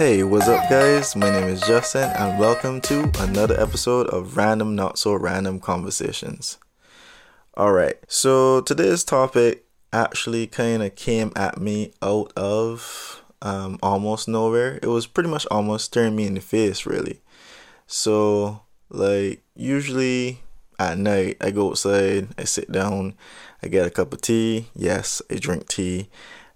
Hey, what's up, guys? My name is Justin, and welcome to another episode of Random Not So Random Conversations. Alright, so today's topic actually kind of came at me out of um, almost nowhere. It was pretty much almost staring me in the face, really. So, like, usually at night, I go outside, I sit down, I get a cup of tea. Yes, I drink tea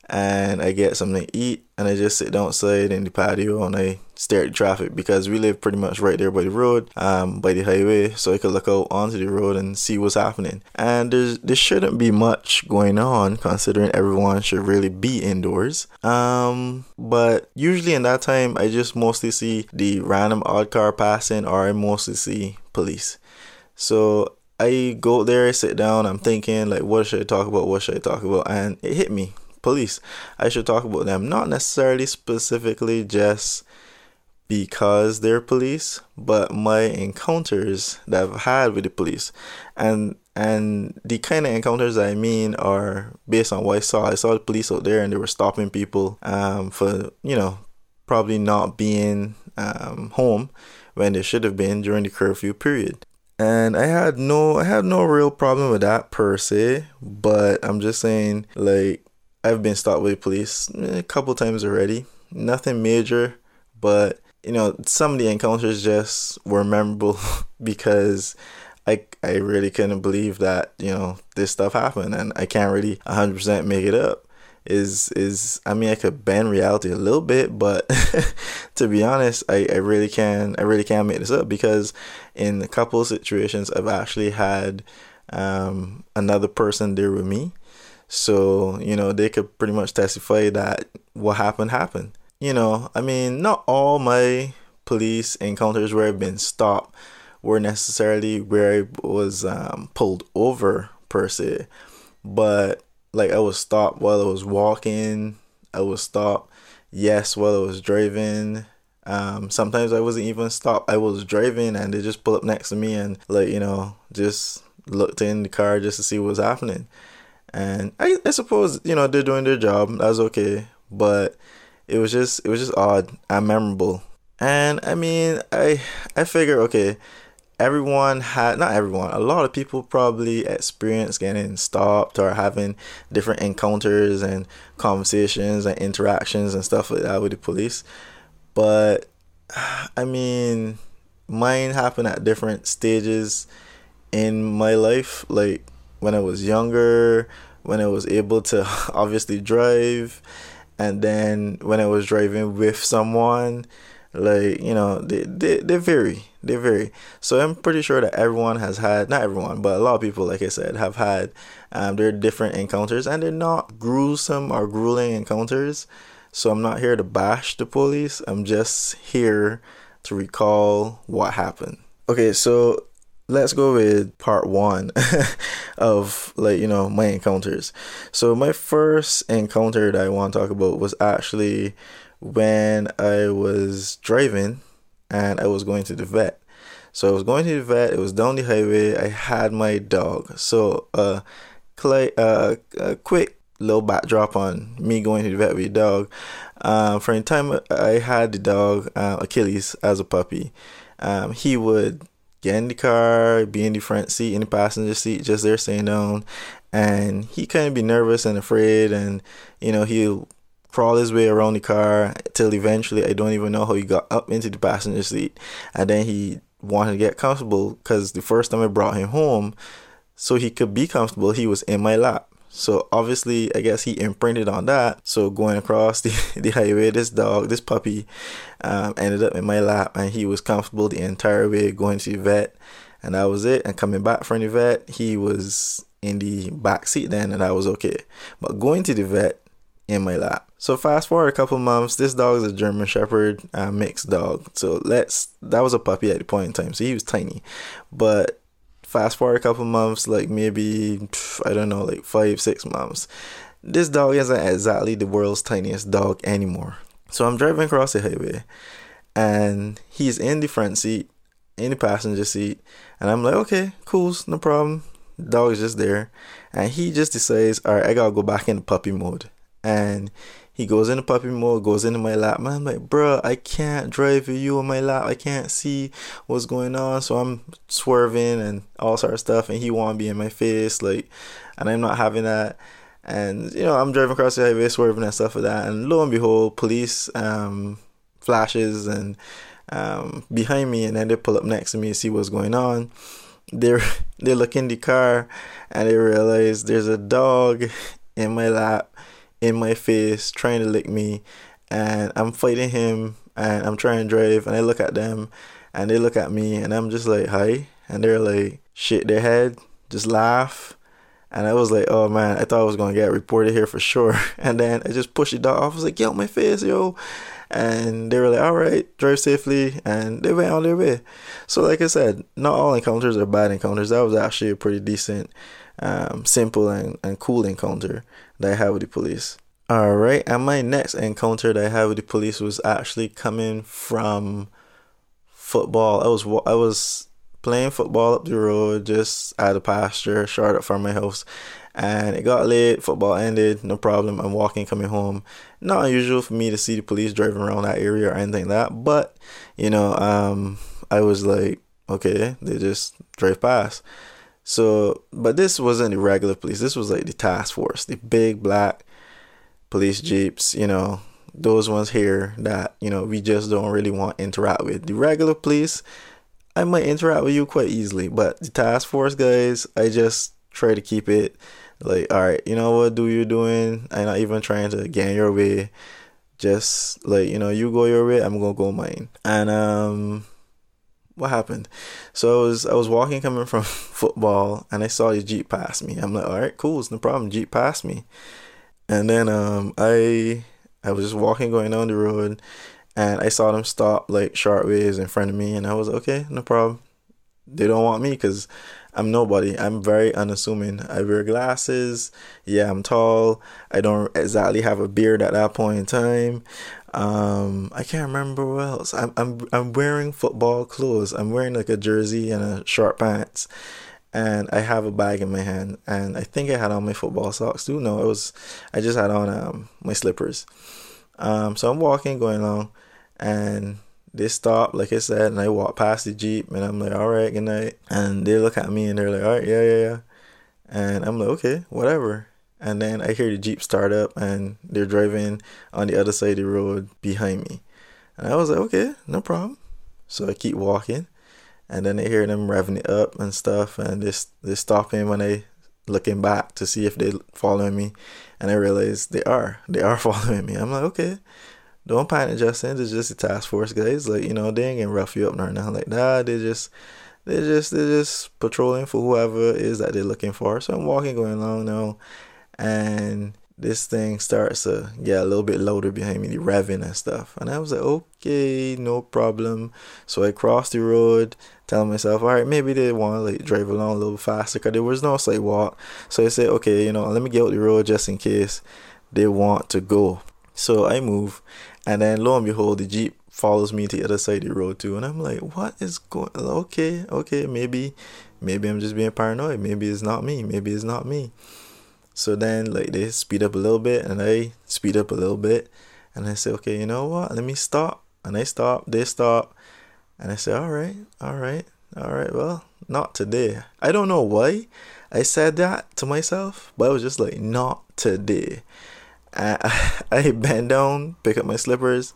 and I get something to eat and I just sit down outside in the patio and I stare at traffic because we live pretty much right there by the road, um, by the highway, so I could look out onto the road and see what's happening. And there's there shouldn't be much going on considering everyone should really be indoors. Um, but usually in that time I just mostly see the random odd car passing or I mostly see police. So I go there, I sit down, I'm thinking like what should I talk about? What should I talk about? And it hit me police. I should talk about them, not necessarily specifically just because they're police, but my encounters that I've had with the police. And and the kind of encounters I mean are based on what I saw. I saw the police out there and they were stopping people um, for, you know, probably not being um, home when they should have been during the curfew period. And I had no I had no real problem with that per se, but I'm just saying like I've been stopped by police a couple times already. Nothing major, but you know, some of the encounters just were memorable because I I really couldn't believe that you know this stuff happened, and I can't really 100% make it up. Is is I mean I could bend reality a little bit, but to be honest, I, I really can I really can't make this up because in a couple situations I've actually had um, another person there with me so, you know, they could pretty much testify that what happened happened. You know, I mean, not all my police encounters where I've been stopped were necessarily where I was um, pulled over per se, but like I was stopped while I was walking, I was stopped, yes, while I was driving. Um, sometimes I wasn't even stopped. I was driving and they just pull up next to me and like you know just looked in the car just to see what was happening. And I, I suppose, you know, they're doing their job. That's okay. But it was just it was just odd and memorable. And I mean, I I figure okay, everyone had not everyone, a lot of people probably experienced getting stopped or having different encounters and conversations and interactions and stuff like that with the police. But I mean, mine happened at different stages in my life. Like when I was younger, when I was able to obviously drive, and then when I was driving with someone, like you know, they they, they vary, they vary. So I'm pretty sure that everyone has had, not everyone, but a lot of people, like I said, have had um, their different encounters, and they're not gruesome or grueling encounters. So I'm not here to bash the police. I'm just here to recall what happened. Okay, so let's go with part one of like you know my encounters. So my first encounter that i want to talk about was actually when i was driving and i was going to the vet. So i was going to the vet it was down the highway i had my dog. So uh clay uh a quick little backdrop on me going to the vet with the dog. Um for a time i had the dog uh, achilles as a puppy um he would get in the car, be in the front seat, in the passenger seat, just there sitting down. And he of be nervous and afraid, and you know he'll crawl his way around the car till eventually I don't even know how he got up into the passenger seat, and then he wanted to get comfortable because the first time I brought him home, so he could be comfortable, he was in my lap. So obviously, I guess he imprinted on that. So going across the, the highway, this dog, this puppy, um, ended up in my lap, and he was comfortable the entire way going to the vet, and that was it. And coming back from the vet, he was in the back seat then, and I was okay. But going to the vet in my lap. So fast forward a couple months, this dog is a German Shepherd uh, mixed dog. So let's that was a puppy at the point in time, so he was tiny, but fast forward a couple months, like maybe I don't know, like five, six months. This dog isn't exactly the world's tiniest dog anymore. So I'm driving across the highway and he's in the front seat, in the passenger seat, and I'm like, okay, cool, no problem. The dog is just there. And he just decides, all right, I gotta go back in puppy mode. And He goes into puppy mode, goes into my lap. Man, I'm like, bro, I can't drive with you on my lap. I can't see what's going on. So I'm swerving and all sort of stuff. And he want to be in my face, like, and I'm not having that. And you know, I'm driving across the highway, swerving and stuff like that. And lo and behold, police um, flashes and um, behind me, and then they pull up next to me and see what's going on. they're they look in the car and they realize there's a dog in my lap in my face trying to lick me. And I'm fighting him and I'm trying to drive and I look at them and they look at me and I'm just like hi. And they're like shake their head just laugh. And I was like oh man I thought I was gonna get reported here for sure. And then I just pushed dog off. I was like get out my face yo. And they were like all right drive safely. And they went on their way. So like I said not all encounters are bad encounters. That was actually a pretty decent um, simple and, and cool encounter that I had with the police. All right, and my next encounter that I had with the police was actually coming from football. I was I was playing football up the road, just at a pasture, short up from my house, and it got late. Football ended, no problem. I'm walking, coming home. Not unusual for me to see the police driving around that area or anything like that, but you know, um, I was like, okay, they just drive past. So, but this wasn't the regular police. This was like the task force, the big black police jeeps. You know, those ones here that you know we just don't really want to interact with. The regular police, I might interact with you quite easily, but the task force guys, I just try to keep it like, all right, you know what, do you doing? I'm not even trying to get in your way. Just like you know, you go your way, I'm gonna go mine. And um, what happened? So I was I was walking coming from football and I saw your Jeep pass me. I'm like, all right, cool, it's no problem. Jeep passed me. And then um I I was just walking going down the road and I saw them stop like short ways in front of me and I was okay, no problem. They don't want me because I'm nobody. I'm very unassuming. I wear glasses. Yeah, I'm tall. I don't exactly have a beard at that point in time. Um, I can't remember what else. I'm I'm I'm wearing football clothes. I'm wearing like a jersey and a short pants, and I have a bag in my hand. And I think I had on my football socks too. No, it was I just had on um my slippers. Um, so I'm walking, going along, and they stop, like I said, and I walk past the jeep, and I'm like, all right, good night. And they look at me, and they're like, all right, yeah, yeah, yeah. And I'm like, okay, whatever. And then I hear the Jeep start up and they're driving on the other side of the road behind me. And I was like, okay, no problem. So I keep walking. And then I hear them revving it up and stuff. And they, they're stopping when they looking back to see if they following me. And I realize they are. They are following me. I'm like, okay. Don't panic, Justin. It's just a task force guys. Like, you know, they ain't gonna rough you up or nothing like that. They just they're just they're just patrolling for whoever it is that they're looking for. So I'm walking going along now and this thing starts to get a little bit louder behind me, the revving and stuff. And I was like, okay, no problem. So I crossed the road, telling myself, all right, maybe they want to like drive along a little faster because there was no sidewalk. So I said, okay, you know, let me get out the road just in case they want to go. So I move, and then lo and behold, the jeep follows me to the other side of the road too. And I'm like, what is going? Okay, okay, maybe, maybe I'm just being paranoid. Maybe it's not me. Maybe it's not me. So then like they speed up a little bit and I speed up a little bit and I say, okay, you know what? Let me stop. And I stop, they stop. And I say, all right, all right, all right, well, not today. I don't know why I said that to myself, but I was just like, not today. I, I bend down, pick up my slippers,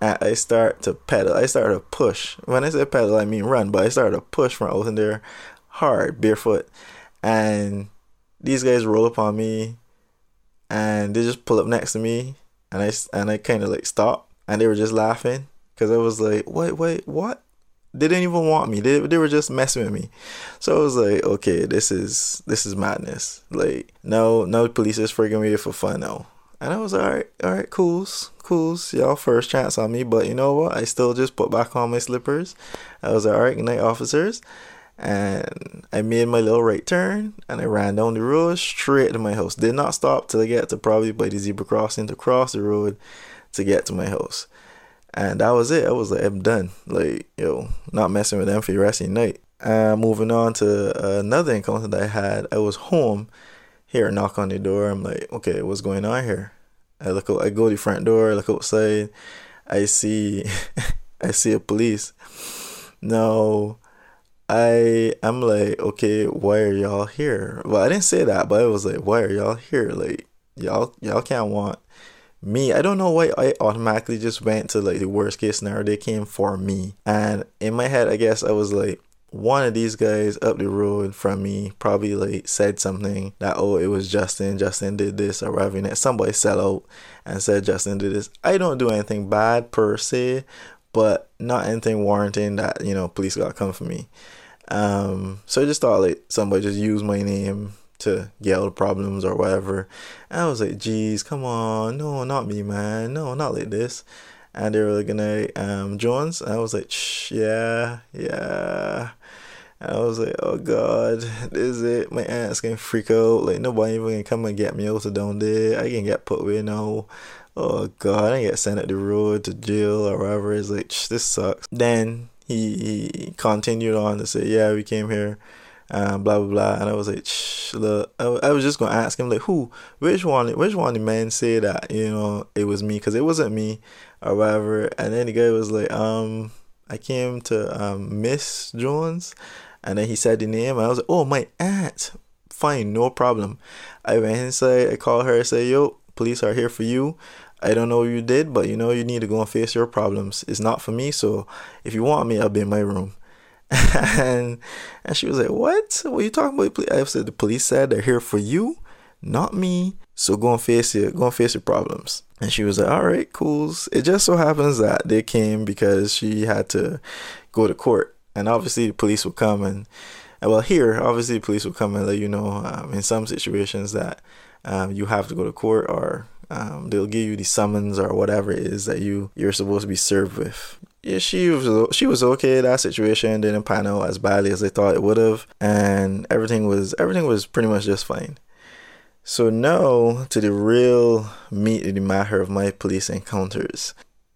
and I start to pedal. I start to push. When I say pedal, I mean run, but I started to push from out there hard, barefoot. And these guys roll up on me and they just pull up next to me and I and I kind of like stop and they were just laughing because I was like, wait, wait, what? They didn't even want me. They they were just messing with me. So I was like, okay, this is this is madness. Like, no, no police is freaking me for fun now. And I was all right, all right, cools, cools, y'all first chance on me. But you know what? I still just put back on my slippers. I was like, all right, good night, officers and I made my little right turn and I ran down the road straight to my house. Did not stop till I get to probably by the zebra crossing to cross the road to get to my house. And that was it. I was like, I'm done. Like, yo, not messing with them for the rest of the night. Uh, moving on to another encounter that I had. I was home, here knock on the door. I'm like, okay, what's going on here? I look I go to the front door, I look outside, I see I see a police. No, I I'm like, okay, why are y'all here? Well, I didn't say that, but I was like, why are y'all here? Like, y'all y'all can't want me. I don't know why I automatically just went to like the worst case scenario. They came for me, and in my head, I guess I was like, one of these guys up the road from me probably like said something that oh it was Justin, Justin did this or whatever. Somebody sell out and said Justin did this. I don't do anything bad per se, but not anything warranting that you know police got come for me. Um, so I just thought like somebody just used my name to get problems or whatever. And I was like, geez, come on, no, not me, man, no, not like this. And they were like, night, um, Jones. And I was like, Shh, yeah, yeah. And I was like, oh god, this is it. My aunt's gonna freak out. Like nobody even gonna come and get me out of down there. I can get put away now oh god, I get sent at the road to jail or whatever. It's like this sucks. Then he, he continued on to say, yeah, we came here, um, blah blah blah. And I was like, look, I, I was just gonna ask him like, who, which one, which one the man say that you know it was me because it wasn't me or whatever. And then the guy was like, um, I came to um Miss Jones. And then he said the name, and I was like, "Oh, my aunt." Fine, no problem. I went inside. I called her. I said, "Yo, police are here for you. I don't know what you did, but you know you need to go and face your problems. It's not for me, so if you want me, I'll be in my room. and and she was like, What? What are you talking about? I said the police said they're here for you, not me. So go and face it, go and face your problems. And she was like, All right, cool. It just so happens that they came because she had to go to court. And obviously the police will come and well here obviously the police will come and let you know um, in some situations that um, you have to go to court or um, they'll give you the summons or whatever it is that you you're supposed to be served with. Yeah, she was she was okay. That situation didn't pan out as badly as they thought it would have, and everything was everything was pretty much just fine. So now to the real meat of the matter of my police encounters.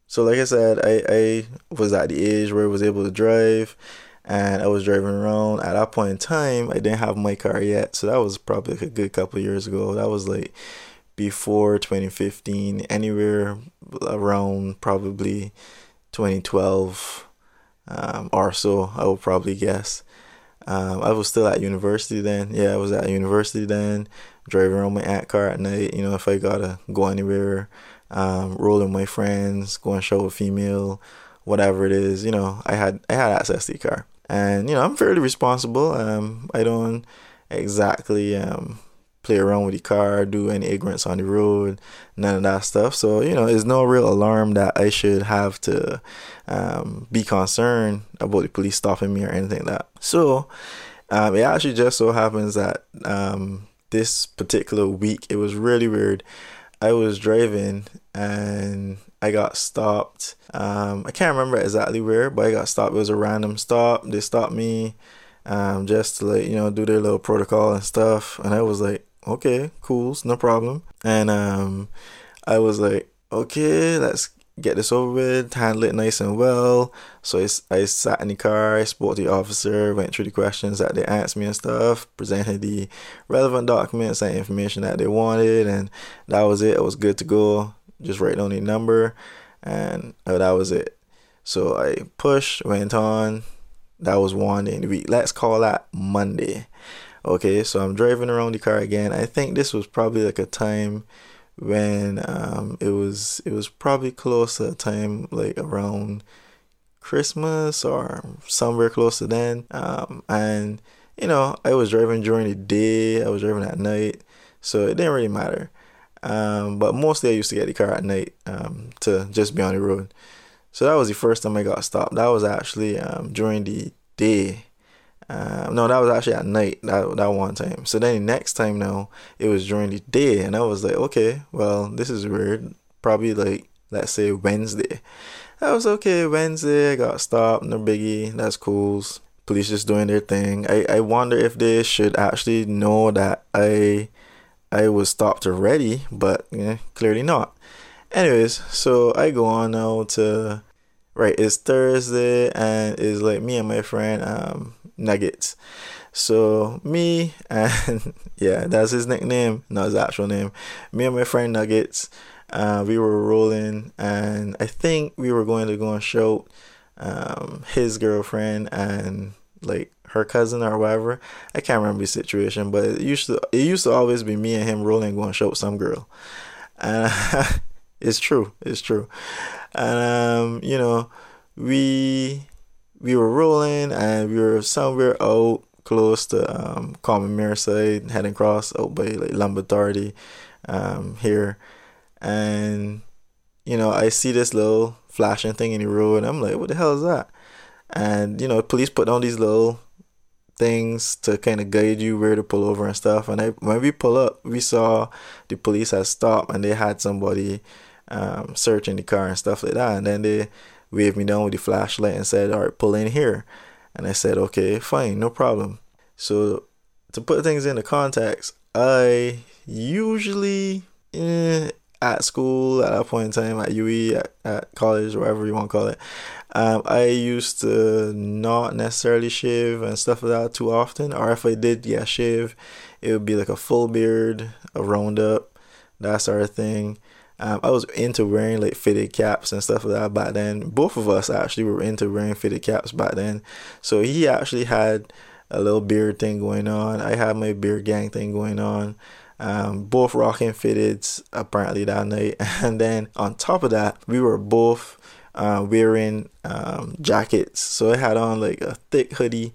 So like I said, I, I was at the age where I was able to drive and I was driving around. At that point in time, I didn't have my car yet. So that was probably a good couple years ago. That was like before 2015, anywhere around probably 2012 um, or so, I would probably guess. Um, I was still at university then. Yeah, I was at university then, driving around my at car at night. You know, if I gotta go anywhere, um, rolling my friends, go and show a female, whatever it is. You know, I had I had access to the car, and you know, I'm fairly responsible. Um, I don't exactly um play around with the car, do any ignorance on the road, none of that stuff. So, you know, there's no real alarm that I should have to um, be concerned about the police stopping me or anything like that. So, um, it actually just so happens that um, this particular week, it was really weird. I was driving and I got stopped. Um, I can't remember exactly where, but I got stopped. It was a random stop. They stopped me um, just to like you know do their little protocol and stuff, and I was like, okay, cool, no problem. And um, I was like, okay, let's get this over with, handle it nice and well. So I, I sat in the car, I spoke to the officer, went through the questions that they asked me and stuff, presented the relevant documents and information that they wanted, and that was it. It was good to go. Just write down the number, and uh, that was it. So I pushed, went on. That was one day in the week. Let's call that Monday. Okay, so I'm driving around the car again. I think this was probably like a time when um it was it was probably close to a time like around Christmas or somewhere close to then. Um and you know, I was driving during the day, I was driving at night, so it didn't really matter. Um, but mostly I used to get the car at night um, to just be on the road. So that was the first time I got stopped. That was actually um, during the day um, no, that was actually at night that that one time. So then the next time now it was during the day, and I was like, okay, well this is weird. Probably like let's say Wednesday. I was okay Wednesday. I got stopped. No biggie. That's cool. Police just doing their thing. I I wonder if they should actually know that I I was stopped already, but yeah, clearly not. Anyways, so I go on now to right. It's Thursday, and it's like me and my friend um Nuggets. So me and yeah, that's his nickname, not his actual name. Me and my friend Nuggets, Uh, we were rolling, and I think we were going to go and show um, his girlfriend and like her cousin or whatever. I can't remember the situation, but it used to it used to always be me and him rolling going show some girl, and it's true, it's true, and um, you know, we we were rolling and we were somewhere out close to um Common mirror side, heading across out by like Authority, um here, and you know I see this little flashing thing in the road, and I'm like, what the hell is that? And you know, police put on these little things to kind of guide you where to pull over and stuff. And I, when we pull up, we saw the police had stopped and they had somebody um, searching the car and stuff like that. And then they waved me down with the flashlight and said, "All right, pull in here." And I said, "Okay, fine, no problem." So to put things into context, I usually eh, at school at that point in time at UWI at, at college whatever you want to call it um, I used to not necessarily shave and stuff like that too often or if I did yeah shave it would be like a full beard a roundup that sort of thing um, I was into wearing like fitted caps and stuff like that back then. Both of us actually were into wearing fitted caps back then. So he actually had a little beard thing going on. I had my beard gang thing going on. Um, both rocking fitteds apparently that night, and then on top of that, we were both uh, wearing um, jackets. So I had on like a thick hoodie,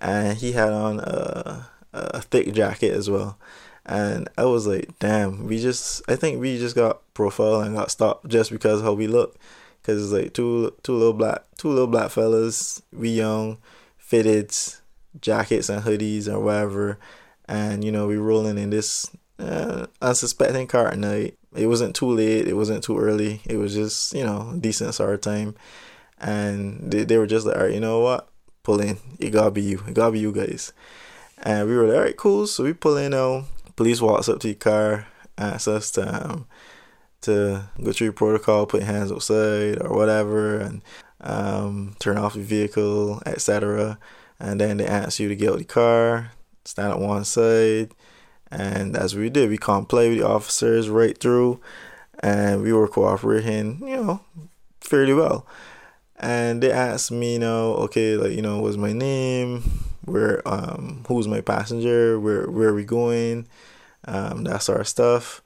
and he had on a, a thick jacket as well. And I was like, damn, we just, I think we just got profiled and got stopped just because how we look. Cause it's like two, two little black, two little black fellas, we young, fitted jackets and hoodies or whatever and you know we rolling in this uh, unsuspecting car at night. It wasn't too late. It wasn't too early. It was just you know decent start time, and they, they were just like, all right, you know what, pull in. It gotta be you. It gotta be you guys. And we were like, all right, cool. So we pull in now. Police walks up to your car, asks us to um, to go through protocol, put hands outside or whatever, and um, turn off the vehicle, etc. And then they ask you to get out the car, stand at one side. And as we did, we play with the officers right through, and we were cooperating, you know, fairly well. And they asked me, you know, okay, like, you know, what's my name? Where, um, who's my passenger? Where, where are we going? Um, that sort of stuff.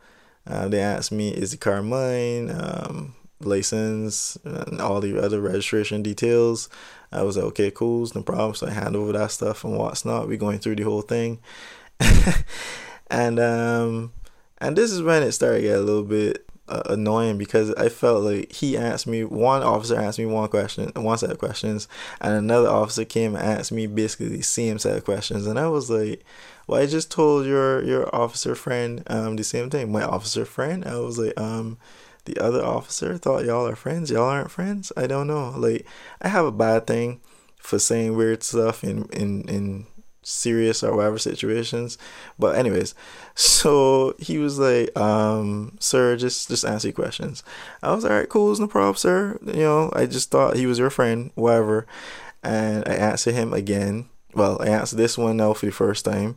Uh, they asked me, is the car mine? Um, license and all the other registration details. I was like, okay, cool, no problem. So I hand over that stuff and what's not. We're going through the whole thing. and um and this is when it started to get a little bit uh, annoying because I felt like he asked me one officer asked me one question one set of questions and another officer came and asked me basically the same set of questions and I was like well I just told your your officer friend um the same thing my officer friend I was like um the other officer thought y'all are friends. Y'all aren't friends. I don't know. Like I have a bad thing for saying weird stuff in in in serious or whatever situations. But anyways, so he was like, um, sir, just just answer questions. I was all right, cool, it's no problem, sir. You know, I just thought he was your friend, whatever. And I answered him again. Well, I answered this one now for the first time.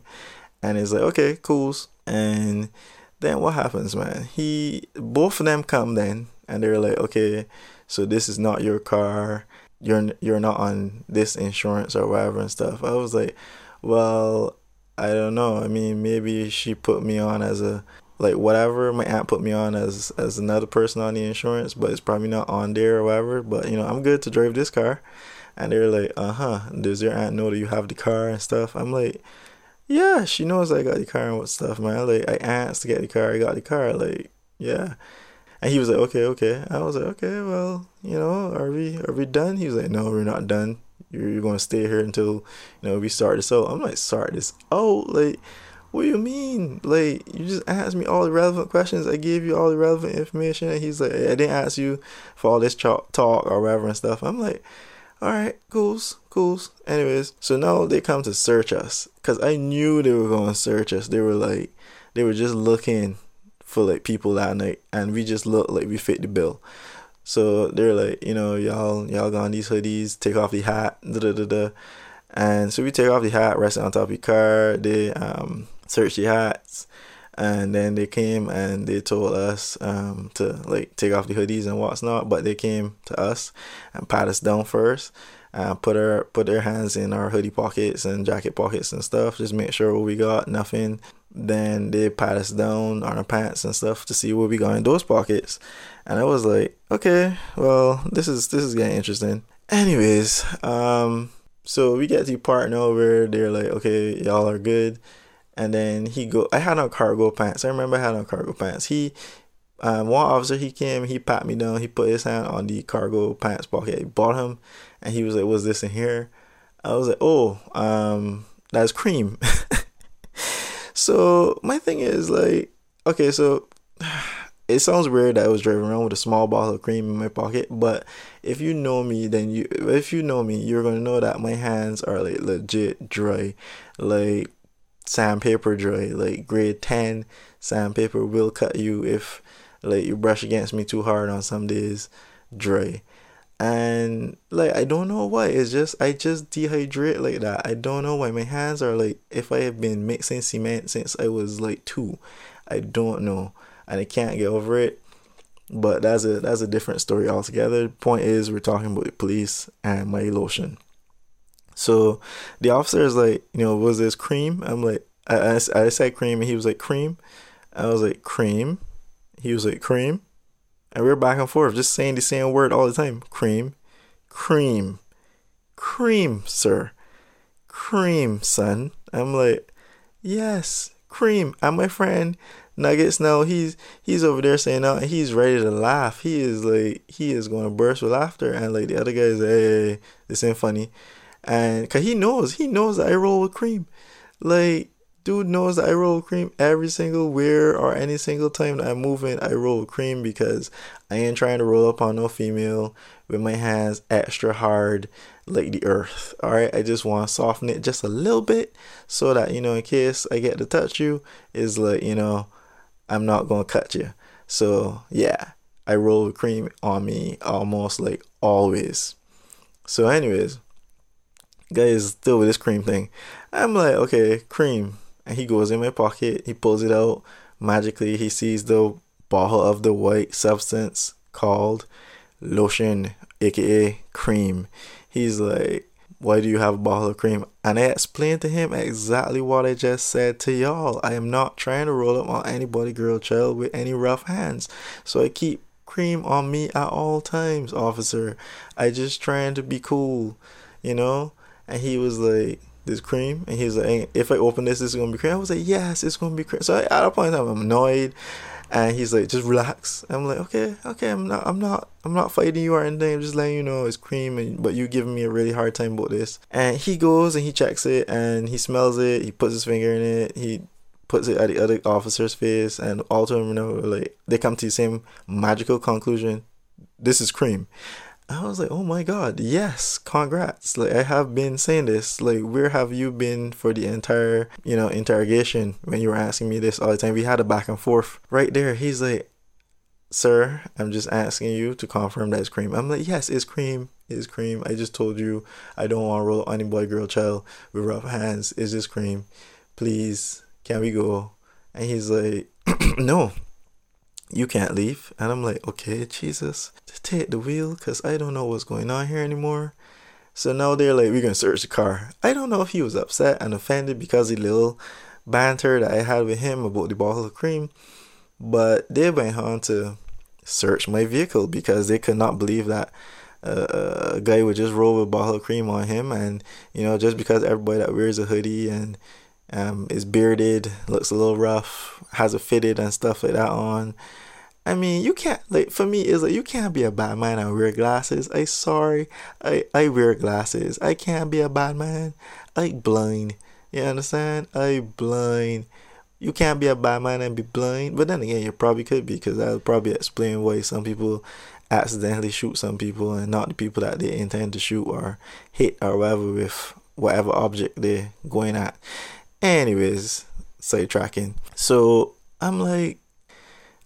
And he's like, okay, cool. And then what happens, man? He both of them come then and they're like, okay, so this is not your car. You're you're not on this insurance or whatever and stuff. I was like, well, I don't know. I mean, maybe she put me on as a like whatever. My aunt put me on as as another person on the insurance, but it's probably not on there or whatever. But you know, I'm good to drive this car. And they're like, uh huh. Does your aunt know that you have the car and stuff? I'm like, yeah, she knows I got the car and what stuff, man. Like I asked to get the car, I got the car. Like yeah, and he was like, okay, okay. I was like, okay, well, you know, are we are we done? He was like, no, we're not done. You're, you're gonna stay here until you know we start this out. I'm like, start this Oh, Like, what do you mean? Like, you just asked me all the relevant questions. I gave you all the relevant information, and he's like, I didn't ask you for all this talk or whatever and stuff. I'm like all right, cools, cools. Anyways, so now they come to search us because I knew they were going to search us. They were like, they were just looking for like people that night, and we just looked like we fit the bill. So they're like, you know, y'all, y'all got on these hoodies, take off the hat, da da da da. And so we take off the hat, rest it on top of the car. They um search the hats. and then they came and they told us um, to like take off the hoodies and what's not. But they came to us and pat us down first, and put our put their hands in our hoodie pockets and jacket pockets and stuff. Just make sure we got, nothing. Then they pat us down on our pants and stuff to see what we got in those pockets. And I was like, okay, well, this is this is getting interesting. Anyways, um, so we get to partner over. They're like, okay, y'all are good. And then he go. I had on cargo pants. I remember I had on cargo pants. He, um, one officer, he came. He pat me down. He put his hand on the cargo pants pocket. He bought him, and he was like, "What's this in here?" I was like, "Oh, um, that's cream." so my thing is like, okay, so it sounds weird that I was driving around with a small bottle of cream in my pocket, but if you know me, then you if you know me, you're gonna know that my hands are like legit dry, like sandpaper dry, like grade ten sandpaper will cut you if like you brush against me too hard on some days, dry. And like I don't know why. It's just I just dehydrate like that. I don't know why my hands are like if I have been mixing cement since I was like two. I don't know and I can't get over it. But that's a that's a different story altogether. Point is, we're talking about the police and my lotion. So the officer is like, you know, was this cream? I'm like, I, I, I said cream, and he was like, cream. I was like, cream. He was like, cream. And we are back and forth, just saying the same word all the time. Cream, cream, cream, sir. Cream, son. I'm like, yes, cream. And my friend Nuggets now he's he's over there saying now he's ready to laugh. He is like he is going to burst with laughter, and like the other guys, hey, hey, this ain't funny, and cause he knows he knows I roll with cream, like dude knows I roll cream every single wear or any single time I'm moving. I roll cream because I ain't trying to roll up on no female with my hands extra hard like the earth. All right, I just want to soften it just a little bit so that you know in case I get to touch you is like you know I'm not gonna cut you. So yeah, I roll cream on me almost like always. So anyways, guys still with this cream thing. I'm like, okay, cream. He goes in my pocket, he pulls it out. Magically he sees the bottle of the white substance called lotion, aka cream. He's like, why do you have a bottle of cream? And I explained to him exactly what I just said to y'all. I am not trying to roll up on anybody, girl, child, with any rough hands. So I keep cream on me at all times, officer. I just trying to be cool, you know? And he was like, this cream? And he's like, if I open this, it's gonna be cream. I was like, yes, it's gonna be cream. So at a point, I'm annoyed and he's like just relax i'm like okay okay i'm not i'm not i'm not fighting you or anything i'm just letting you know it's cream and but you giving me a really hard time about this and he goes and he checks it and he smells it he puts his finger in it he puts it at the other officer's face and all to him you know like they come to the same magical conclusion this is cream I was like, oh my god, yes, congrats. Like I have been saying this. Like where have you been for the entire, you know, interrogation when you were asking me this all the time? We had a back and forth. Right there, he's like, Sir, I'm just asking you to confirm that it's cream. I'm like, yes, it's cream. It's cream. I just told you I don't want to roll any boy, girl, child with rough hands. It's just cream. Please, can we go? And he's like, no, you can't leave. And I'm like, okay, Jesus, take the wheel because I don't know what's going on here anymore. So now they're like, we're going to search the car. I don't know if he was upset and offended because of the little banter that I had with him about the bottle of cream. But they went on to search my vehicle because they could not believe that uh, a guy would just roll a bottle of cream on him. And, you know, just because everybody that wears a hoodie and um, is bearded, looks a little rough, has a fitted and stuff like that on. I mean, you can't like for me it's like you can't be a bad man and wear glasses. I sorry, I I wear glasses. I can't be a bad man. I blind. You understand? I blind. You can't be a bad man and be blind. But then again, you probably could be because that'll probably explain why some people accidentally shoot some people and not the people that they intend to shoot or hit or whatever with whatever object they're going at. Anyways, sidetracking. So I'm like,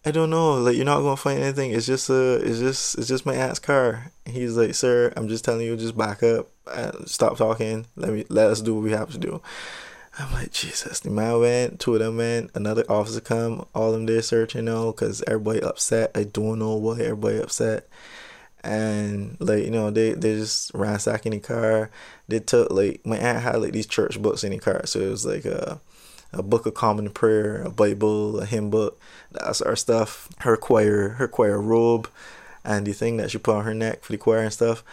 I don't know, like you're not gonna find anything. It's just a, it's just, it's just my aunt's car. He's like, sir, I'm just telling you, just back up and stop talking. Let me, let us do what we have to do. I'm like, Jesus. The man went, two of them went, another officer come, all them there searching, you know, because everybody upset. I don't know why everybody upset. And like, you know, they, they just ransacking the car. They took like my aunt had like these church books in the car. So it was like a a book of common prayer, a Bible, a hymn book. That's our stuff. Her choir, her choir robe, and the thing that she put on her neck for the choir and stuff.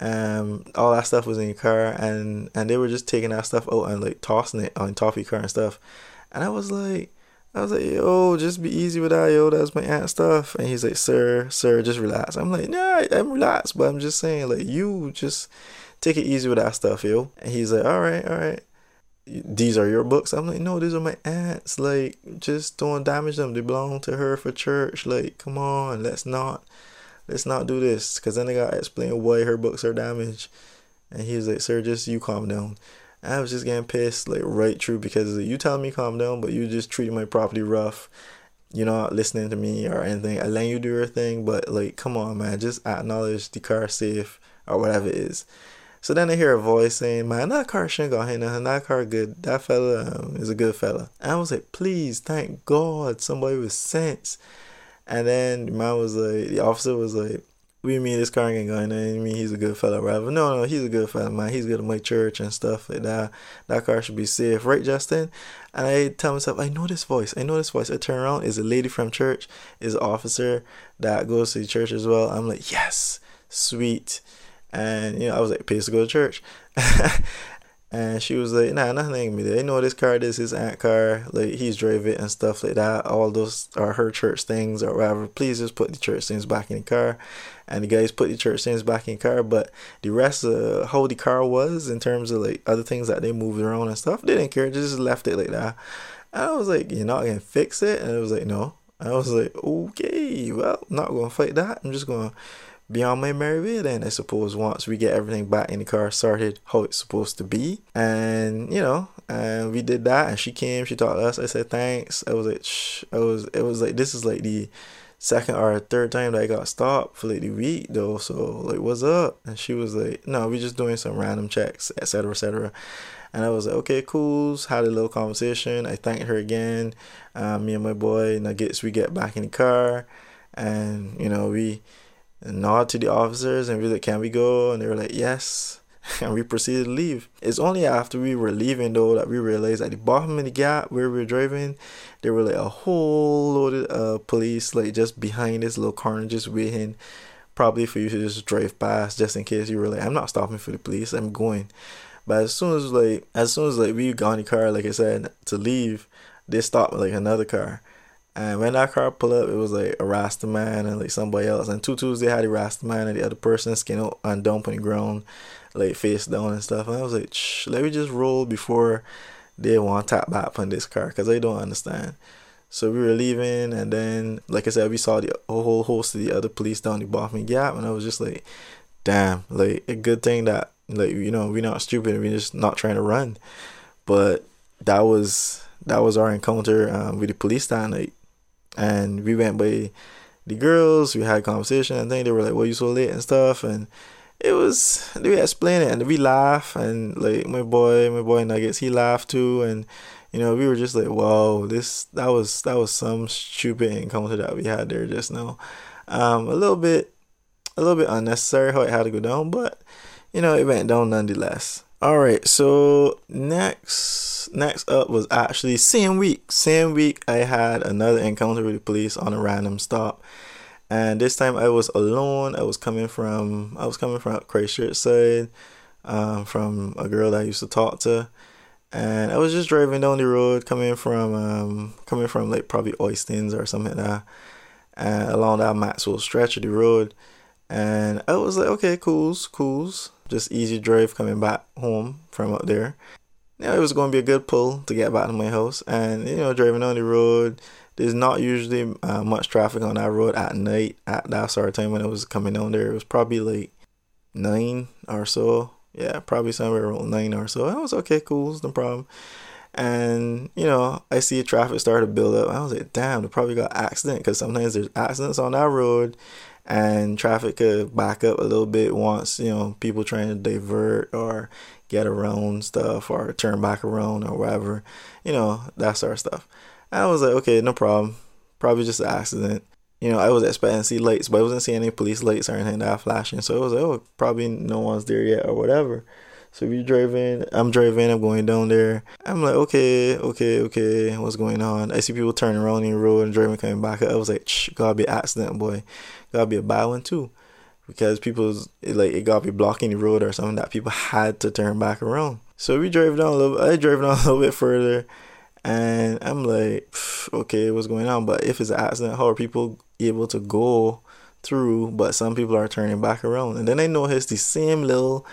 Um, all that stuff was in the car, and and they were just taking that stuff out and like tossing it on top of the car and stuff. And I was like, I was like, yo, just be easy with that, yo. That's my aunt stuff. And he's like, sir, sir, just relax. I'm like, nah, I'm relaxed, but I'm just saying, like, you just take it easy with that stuff, yo. And he's like, all right, all right these are your books. I'm like, no, these are my aunt's. Like, just don't damage them. They belong to her for church. Like, come on, let's not, let's not do this. Cause then I gotta explain why her books are damaged. And he was like, sir, just you calm down. I was just getting pissed, like right through, because you telling me calm down, but you just treating my property rough. You're not listening to me or anything. I let you do your thing, but like, come on, man, just acknowledge the car safe or whatever it is. So then I hear a voice saying, "Man, that car shouldn't go here. That car good. That fella um, is a good fella." And I was like, "Please, thank God, somebody with sense." And then the man was like, the officer was like, "We mean this car ain't going. You mean he's a good fella, right?" But no, no, he's a good fella, man. He's good to my church and stuff like that. That car should be safe, right, Justin? And I tell myself, I know this voice. I know this voice. I turn around, is a lady from church, is an officer that goes to the church as well. I'm like, yes, sweet and you know I was like, pays to go to church. and she was like, nah, nothing me. They know this car this is his aunt car. Like he's drove it and stuff like that. All those are her church things or whatever. Please just put the church things back in the car. And the guys put the church things back in the car. But the rest of how the car was in terms of like other things that they moved around and stuff, they didn't care. They just left it like that. And I was like, you're not gonna fix it? And I was like, no. I was like, okay, well, not gonna fight that. I'm just gonna be on my merry way then, I suppose, once we get everything back in the car started how it's supposed to be. And, you know, and we did that and she came, she talked to us. I said thanks. I was like, shh. I was, it was like, this is like the second or third time that I got stopped for like the week though. So, like, what's up? And she was like, no, we just doing some random checks, etc., etc. And I was like, okay, cool. Had a little conversation. I thanked her again. Um, me and my boy Nuggets, we get back in the car and, you know, we, nod to the officers and we like, can we go? And they were like, yes. And we proceeded to leave. It's only after we were leaving though that we realized at the bottom of the gap where we were driving, there were like a whole load of uh, police like just behind this little corner just waiting probably for you to just drive past just in case you were like, I'm not stopping for the police, I'm going. But as soon as like as soon as like we got in the car, like I said, to leave, they stopped like another car. And when that car pulled up, it was like a Rasta man and like somebody else. And two Tuesday had a Rasta man and the other person skin out and dump on the ground, like face down and stuff. And I was like, Shh, let me just roll before they want to tap back on this car because they don't understand. So we were leaving, and then, like I said, we saw the whole host of the other police down the bottom gap, and I was just like, damn, like a good thing that, like, you know, we're not stupid, we're just not trying to run. But that was that was our encounter um, with the police that night and we went by the girls. We had a conversation. I think they were like, "Why you so late?" and stuff, and it was they explained it, and we laugh, and like my boy, my boy Nuggets, he laughed too, and you know we were just like, "Wow, this that was that was some stupid encounter that we had there just now." Um, a little bit, a little bit unnecessary how it had to go down, but you know it went down nonetheless. All right, so next next up was actually same week. Same week I had another encounter with the police on a random stop. And this time I was alone. I was coming from I was coming from Christchurch side, um, from a girl that I used to talk to. And I was just driving down the road coming from um coming from like probably Oistins or something like that. And along that Maxwell stretch of the road. And I was like, okay, cools, cools just easy drive coming back home from up there. You know, it was going to be a good pull to get back to my house. And, you know, driving on the road, there's not usually uh, much traffic on that road at night at that sort of time when I was coming down there. It was probably like nine or so. Yeah, probably somewhere around nine or so. I was okay, cool, no problem. And you know, I see traffic start to build up. I was like, damn, they probably got accident because sometimes there's accidents on that road, and traffic could back up a little bit once you know people trying to divert or get around stuff or turn back around or whatever, you know, that sort of stuff. And I was like, okay, no problem. Probably just an accident. You know, I was expecting to see lights, but I wasn't seeing any police lights or anything that flashing. So it was like, oh, probably no one's there yet or whatever. So we drive in, I'm driving, I'm going down there. I'm like, okay, okay, okay, what's going on? I see people turning around in the road and driving coming back. I was like, Shh, gotta be an accident, boy. Gotta be a bad one too because people's like it gotta be blocking the road or something that people had to turn back around. So we drove down a little. I drove down a little bit further, and I'm like, okay, what's going on? But if it's an accident, how are people able to go through? But some people are turning back around, and then I noticed the same little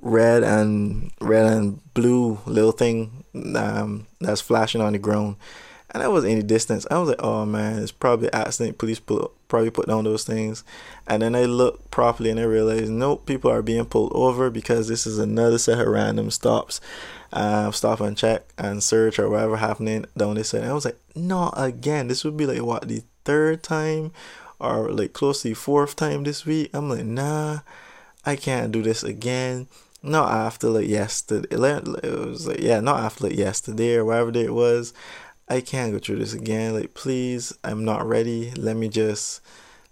red and red and blue little thing um, that's flashing on the ground and I was any distance. I was like, oh man, it's probably accident. Police probably put down those things. And then I looked properly and I realized, nope, people are being pulled over because this is another set of random stops, uh, stop and check and search or whatever happening down this side. And I was like, not again. This would be like what the third time or like close to the fourth time this week. I'm like, nah, I can't do this again. Not after like yesterday. It was like yeah, not after like yesterday or whatever day it was. I can't go through this again. Like, please, I'm not ready. Let me just,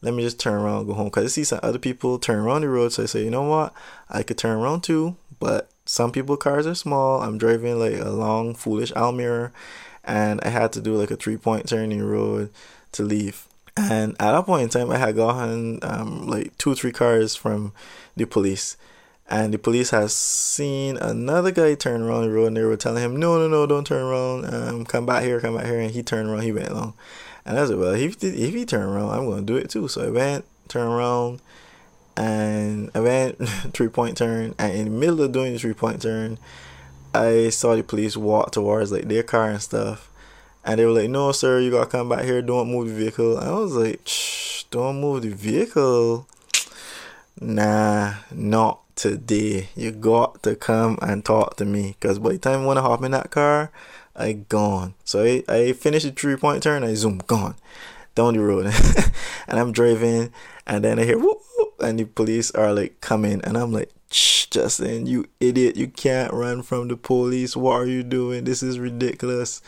let me just turn around go home. Cause I see some other people turn around the road. So I say, you know what? I could turn around too. But some people cars are small. I'm driving like a long, foolish Almera, and I had to do like a three point turning road to leave. And at that point in time, I had gotten um, like two, three cars from the police. And the police has seen another guy turn around the road and they were telling him no no no don't turn around. Um, come back here come back here. And he turned around he went along. And I said well if, if he turned around I'm going to do it too. So I went turned around and I went three point turn. And in the middle of doing the three point turn I saw the police walk towards like their car and stuff and they were like no sir you gotta come back here don't move the vehicle I was like Shh, don't move the vehicle nah not today. You got to come and talk to me. Because by the time I want to hop in that car, I gone. So I, I finish the three point turn, I zoom, gone down the road. and I'm driving, and then I hear whoop, whoop, and the police are like coming. And I'm like, Justin, you idiot, you can't run from the police. What are you doing? This is ridiculous.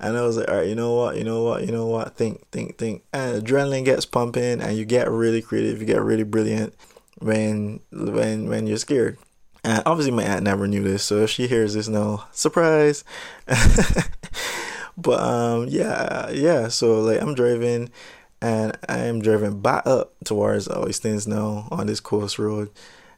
And I was like, all right, you know what, you know what, you know what, think, think, think. And adrenaline gets pumping, and you get really creative, you get really brilliant when when when you're scared. And obviously, my aunt never knew this, so if she hears this, no surprise. but um, yeah, yeah. So like, I'm driving, and I'm driving back up towards Oistins now on this coast road,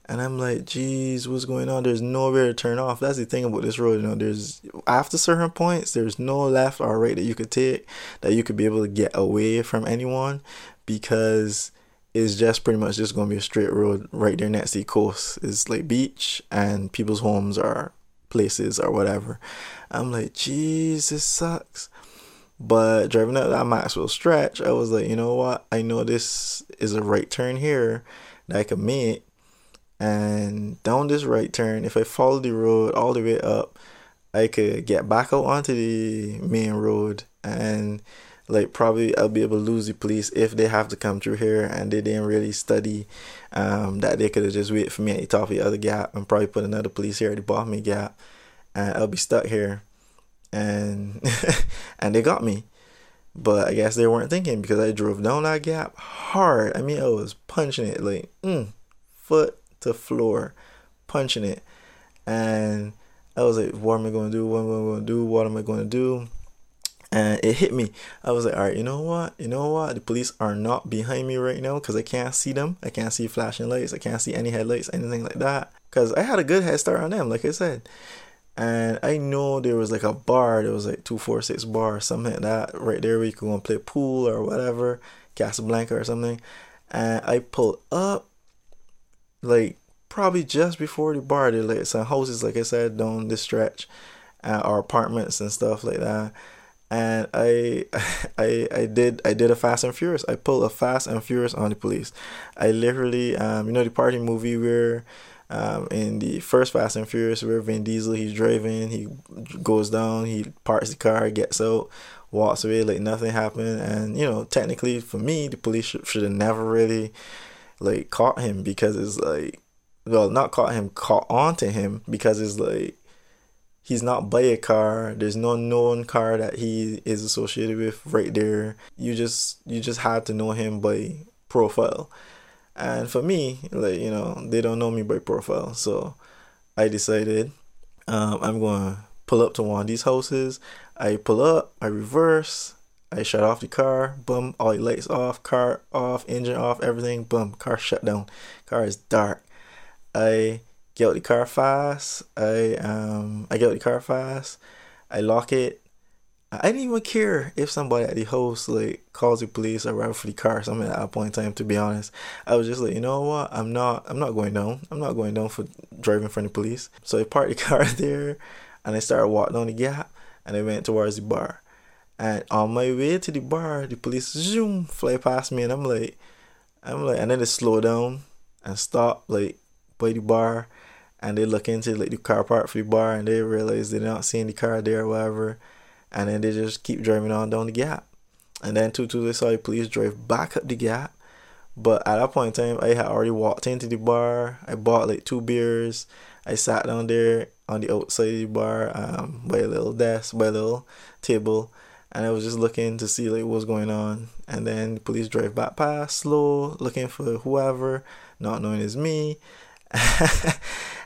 and I'm like, geez, what's going on? There's nowhere to turn off. That's the thing about this road, you know. There's after certain points, there's no left or right that you could take that you could be able to get away from anyone because it's just pretty much just gonna be a straight road right there next to the coast. It's like beach and people's homes are places or whatever. I'm like, jeez, this sucks. But driving up that Maxwell stretch, I was like, you know what? I know this is a right turn here that I can make. And down this right turn, if I follow the road all the way up, I could get back out onto the main road and like probably I'll be able to lose the police if they have to come through here and they didn't really study um, that they could have just waited for me at the top of the other gap and probably put another police here at the bottom of the gap and I'll be stuck here. And and they got me. But I guess they weren't thinking because I drove down that gap hard. I mean I was punching it like mm, foot to floor punching it and I was like what am I going to do what am I going to do what am I going to do and it hit me. I was like, all right, you know what? You know what? The police are not behind me right now because I can't see them. I can't see flashing lights. I can't see any headlights, anything like that. Because I had a good head start on them, like I said. And I know there was like a bar, there was like 246 bar, something like that, right there where you could go and play pool or whatever, Casablanca or something. And I pulled up, like probably just before the bar. There like some houses, like I said, down this stretch, uh, or apartments and stuff like that and I, I, I did, I did a Fast and Furious. I pulled a Fast and Furious on the police. I literally, um, you know, the party movie where, um, in the first Fast and Furious, where Vin Diesel he's driving, he goes down, he parks the car, gets out, walks away like nothing happened, and you know, technically for me, the police should have never really like caught him because it's like well, not caught him, caught on to him because it's like he's not by a car. There's no known car that he is associated with right there. You just you just had to know him by profile. And for me, like you know, they don't know me by profile, so I decided um, I'm gonna pull up to one of these houses. I pull up, I reverse, I shut off the car, boom, all the lights off, car off, engine off, everything, boom, car shut down. Car is dark. I get the car fast. I um I get the car fast. I lock it. I didn't even care if somebody at the house like calls the police or run for the car or something at that point in time to be honest. I was just like, you know what, I'm not I'm not going down. I'm not going down for driving from the police. So I parked the car there and I started walking down the gap and I went towards the bar. And on my way to the bar, the police zoom fly past me and I'm like I'm like and then they slow down and stop like by the bar and they look into like the car park for the bar and they realize they're not seeing the car there or whatever and then they just keep driving on down the gap. And then two two they saw the police drive back up the gap. But at that point in time I had already walked into the bar. I bought like two beers. I sat down there on the outside of the bar um, by a little desk by a little table and I was just looking to see like what's going on. And then the police drive back past slow looking for whoever not knowing it's me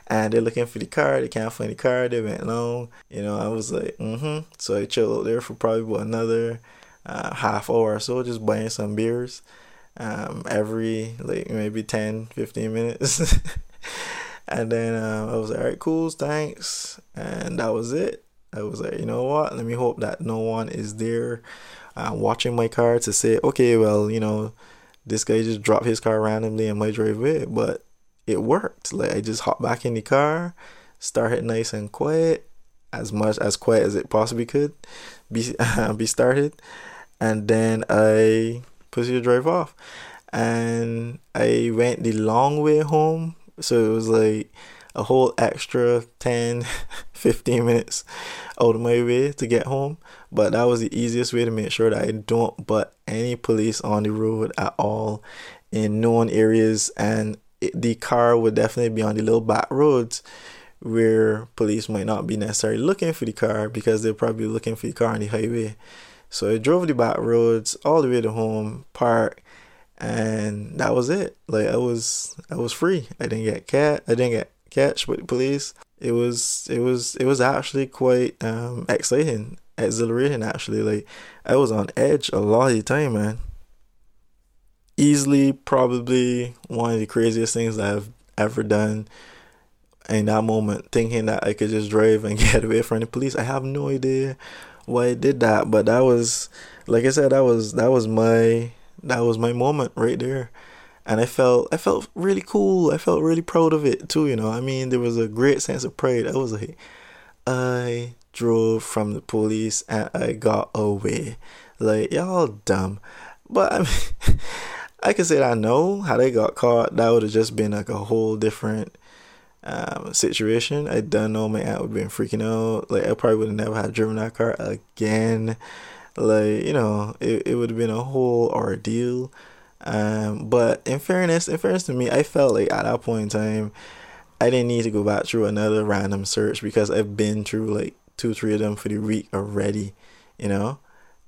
and they're looking for the car. They can't find the car. They went long. You know, I was like, mm-hmm. So I chilled out there for probably about another uh, half hour or so, just buying some beers um, every like maybe 10, 15 minutes. and then uh, I was like, all right, cool, thanks. And that was it. I was like, you know what? Let me hope that no one is there uh, watching my car to say, okay, well, you know, this guy just dropped his car randomly in my driveway. But it worked. Like I just hopped back in the car, started nice and quiet, as much as quiet as it possibly could be be started, and then I proceeded to drive off, and I went the long way home. So it was like a whole extra 10 15 minutes out of my way to get home but that was the easiest way to make sure that i don't butt any police on the road at all in known areas and the car would definitely be on the little back roads where police might not be necessarily looking for the car because they're probably looking for the car on the highway. So I drove the back roads all the way to home, park, and that was it. Like I was I was free. I didn't get cat I didn't get catch with the police. It was it was it was actually quite um exciting, exhilarating actually. Like I was on edge a lot of the time, man easily probably one of the craziest things I've ever done in that moment thinking that I could just drive and get away from the police. I have no idea why I did that, but that was like I said that was that was my that was my moment right there. And I felt I felt really cool. I felt really proud of it too, you know. I mean, there was a great sense of pride. I was like I drove from the police and I got away. Like y'all dumb. But I mean I can say I know how they got caught. That would have just been like a whole different um, situation. I don't know my aunt would have been freaking out. Like I probably would have never had driven that car again. Like you know, it it would have been a whole ordeal. Um, but in fairness, in fairness to me, I felt like at that point in time, I didn't need to go back through another random search because I've been through like two, three of them for the week already. You know,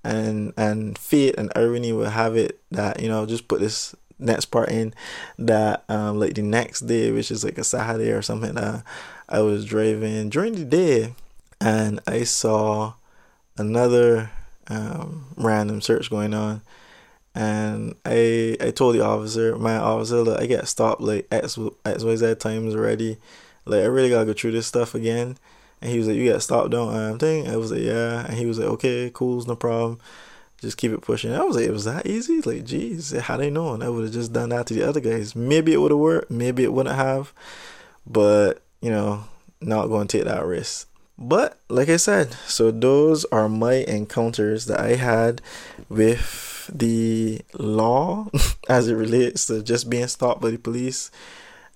and and fate and irony will have it that you know just put this next part in that um like the next day which is like a saturday or something that i was driving during the day and i saw another um random search going on. And i i told the officer my officer look i get stopped like x xyz times already. Like i really gotta go through this stuff again and he was like, "You got stopped don't um thing." I was like, "Yeah," and he was like, "Okay, cool, no problem. Just keep it pushing." I was like, "It was that easy? Like, geez, how they know?" And I would have just done that to the other guys. Maybe it would have worked, maybe it wouldn't have, but you know, not going to take that risk. But like I said, so those are my encounters that I had with the law as it relates to just being stopped by the police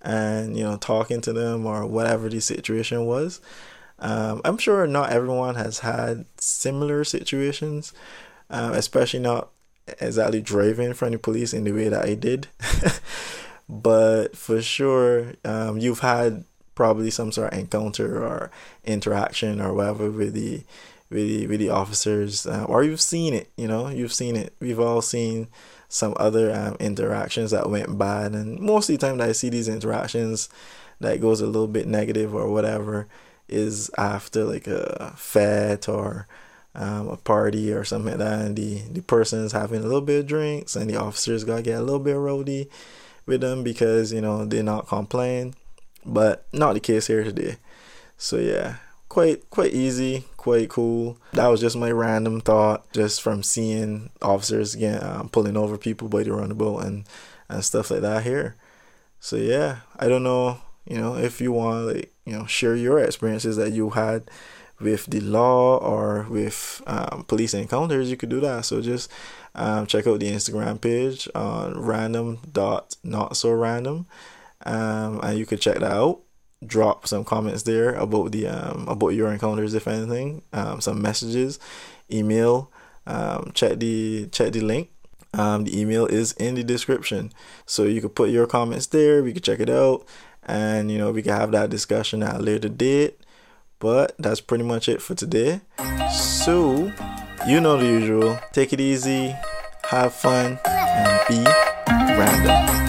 and you know talking to them or whatever the situation was. Um, I'm sure not everyone has had similar situations, um, especially not exactly driving from the police in the way that I did. but for sure, um, you've had probably some sort of encounter or interaction or whatever with the with the, with the officers, uh, or you've seen it. You know, you've seen it. We've all seen some other um, interactions that went bad, and most of the time that I see these interactions that goes a little bit negative or whatever is after like a fete or um, a party or something like that, and the the person is having a little bit of drinks, and the officers gotta get a little bit rowdy with them because you know they're not complying, but not the case here today. So yeah, quite quite easy, quite cool. That was just my random thought, just from seeing officers again um, pulling over people by the roundabout and and stuff like that here. So yeah, I don't know, you know, if you want like you know share your experiences that you had with the law or with um, police encounters, you could do that. So just um, check out the Instagram page on random dot not so random, um, and you could check that out. Drop some comments there about the um, about your encounters, if anything, um, some messages, email. Um, check the check the link. Um, the email is in the description, so you could put your comments there. We could check it out, and you know we can have that discussion at a later date. But that's pretty much it for today. So, you know the usual. Take it easy, have fun, and be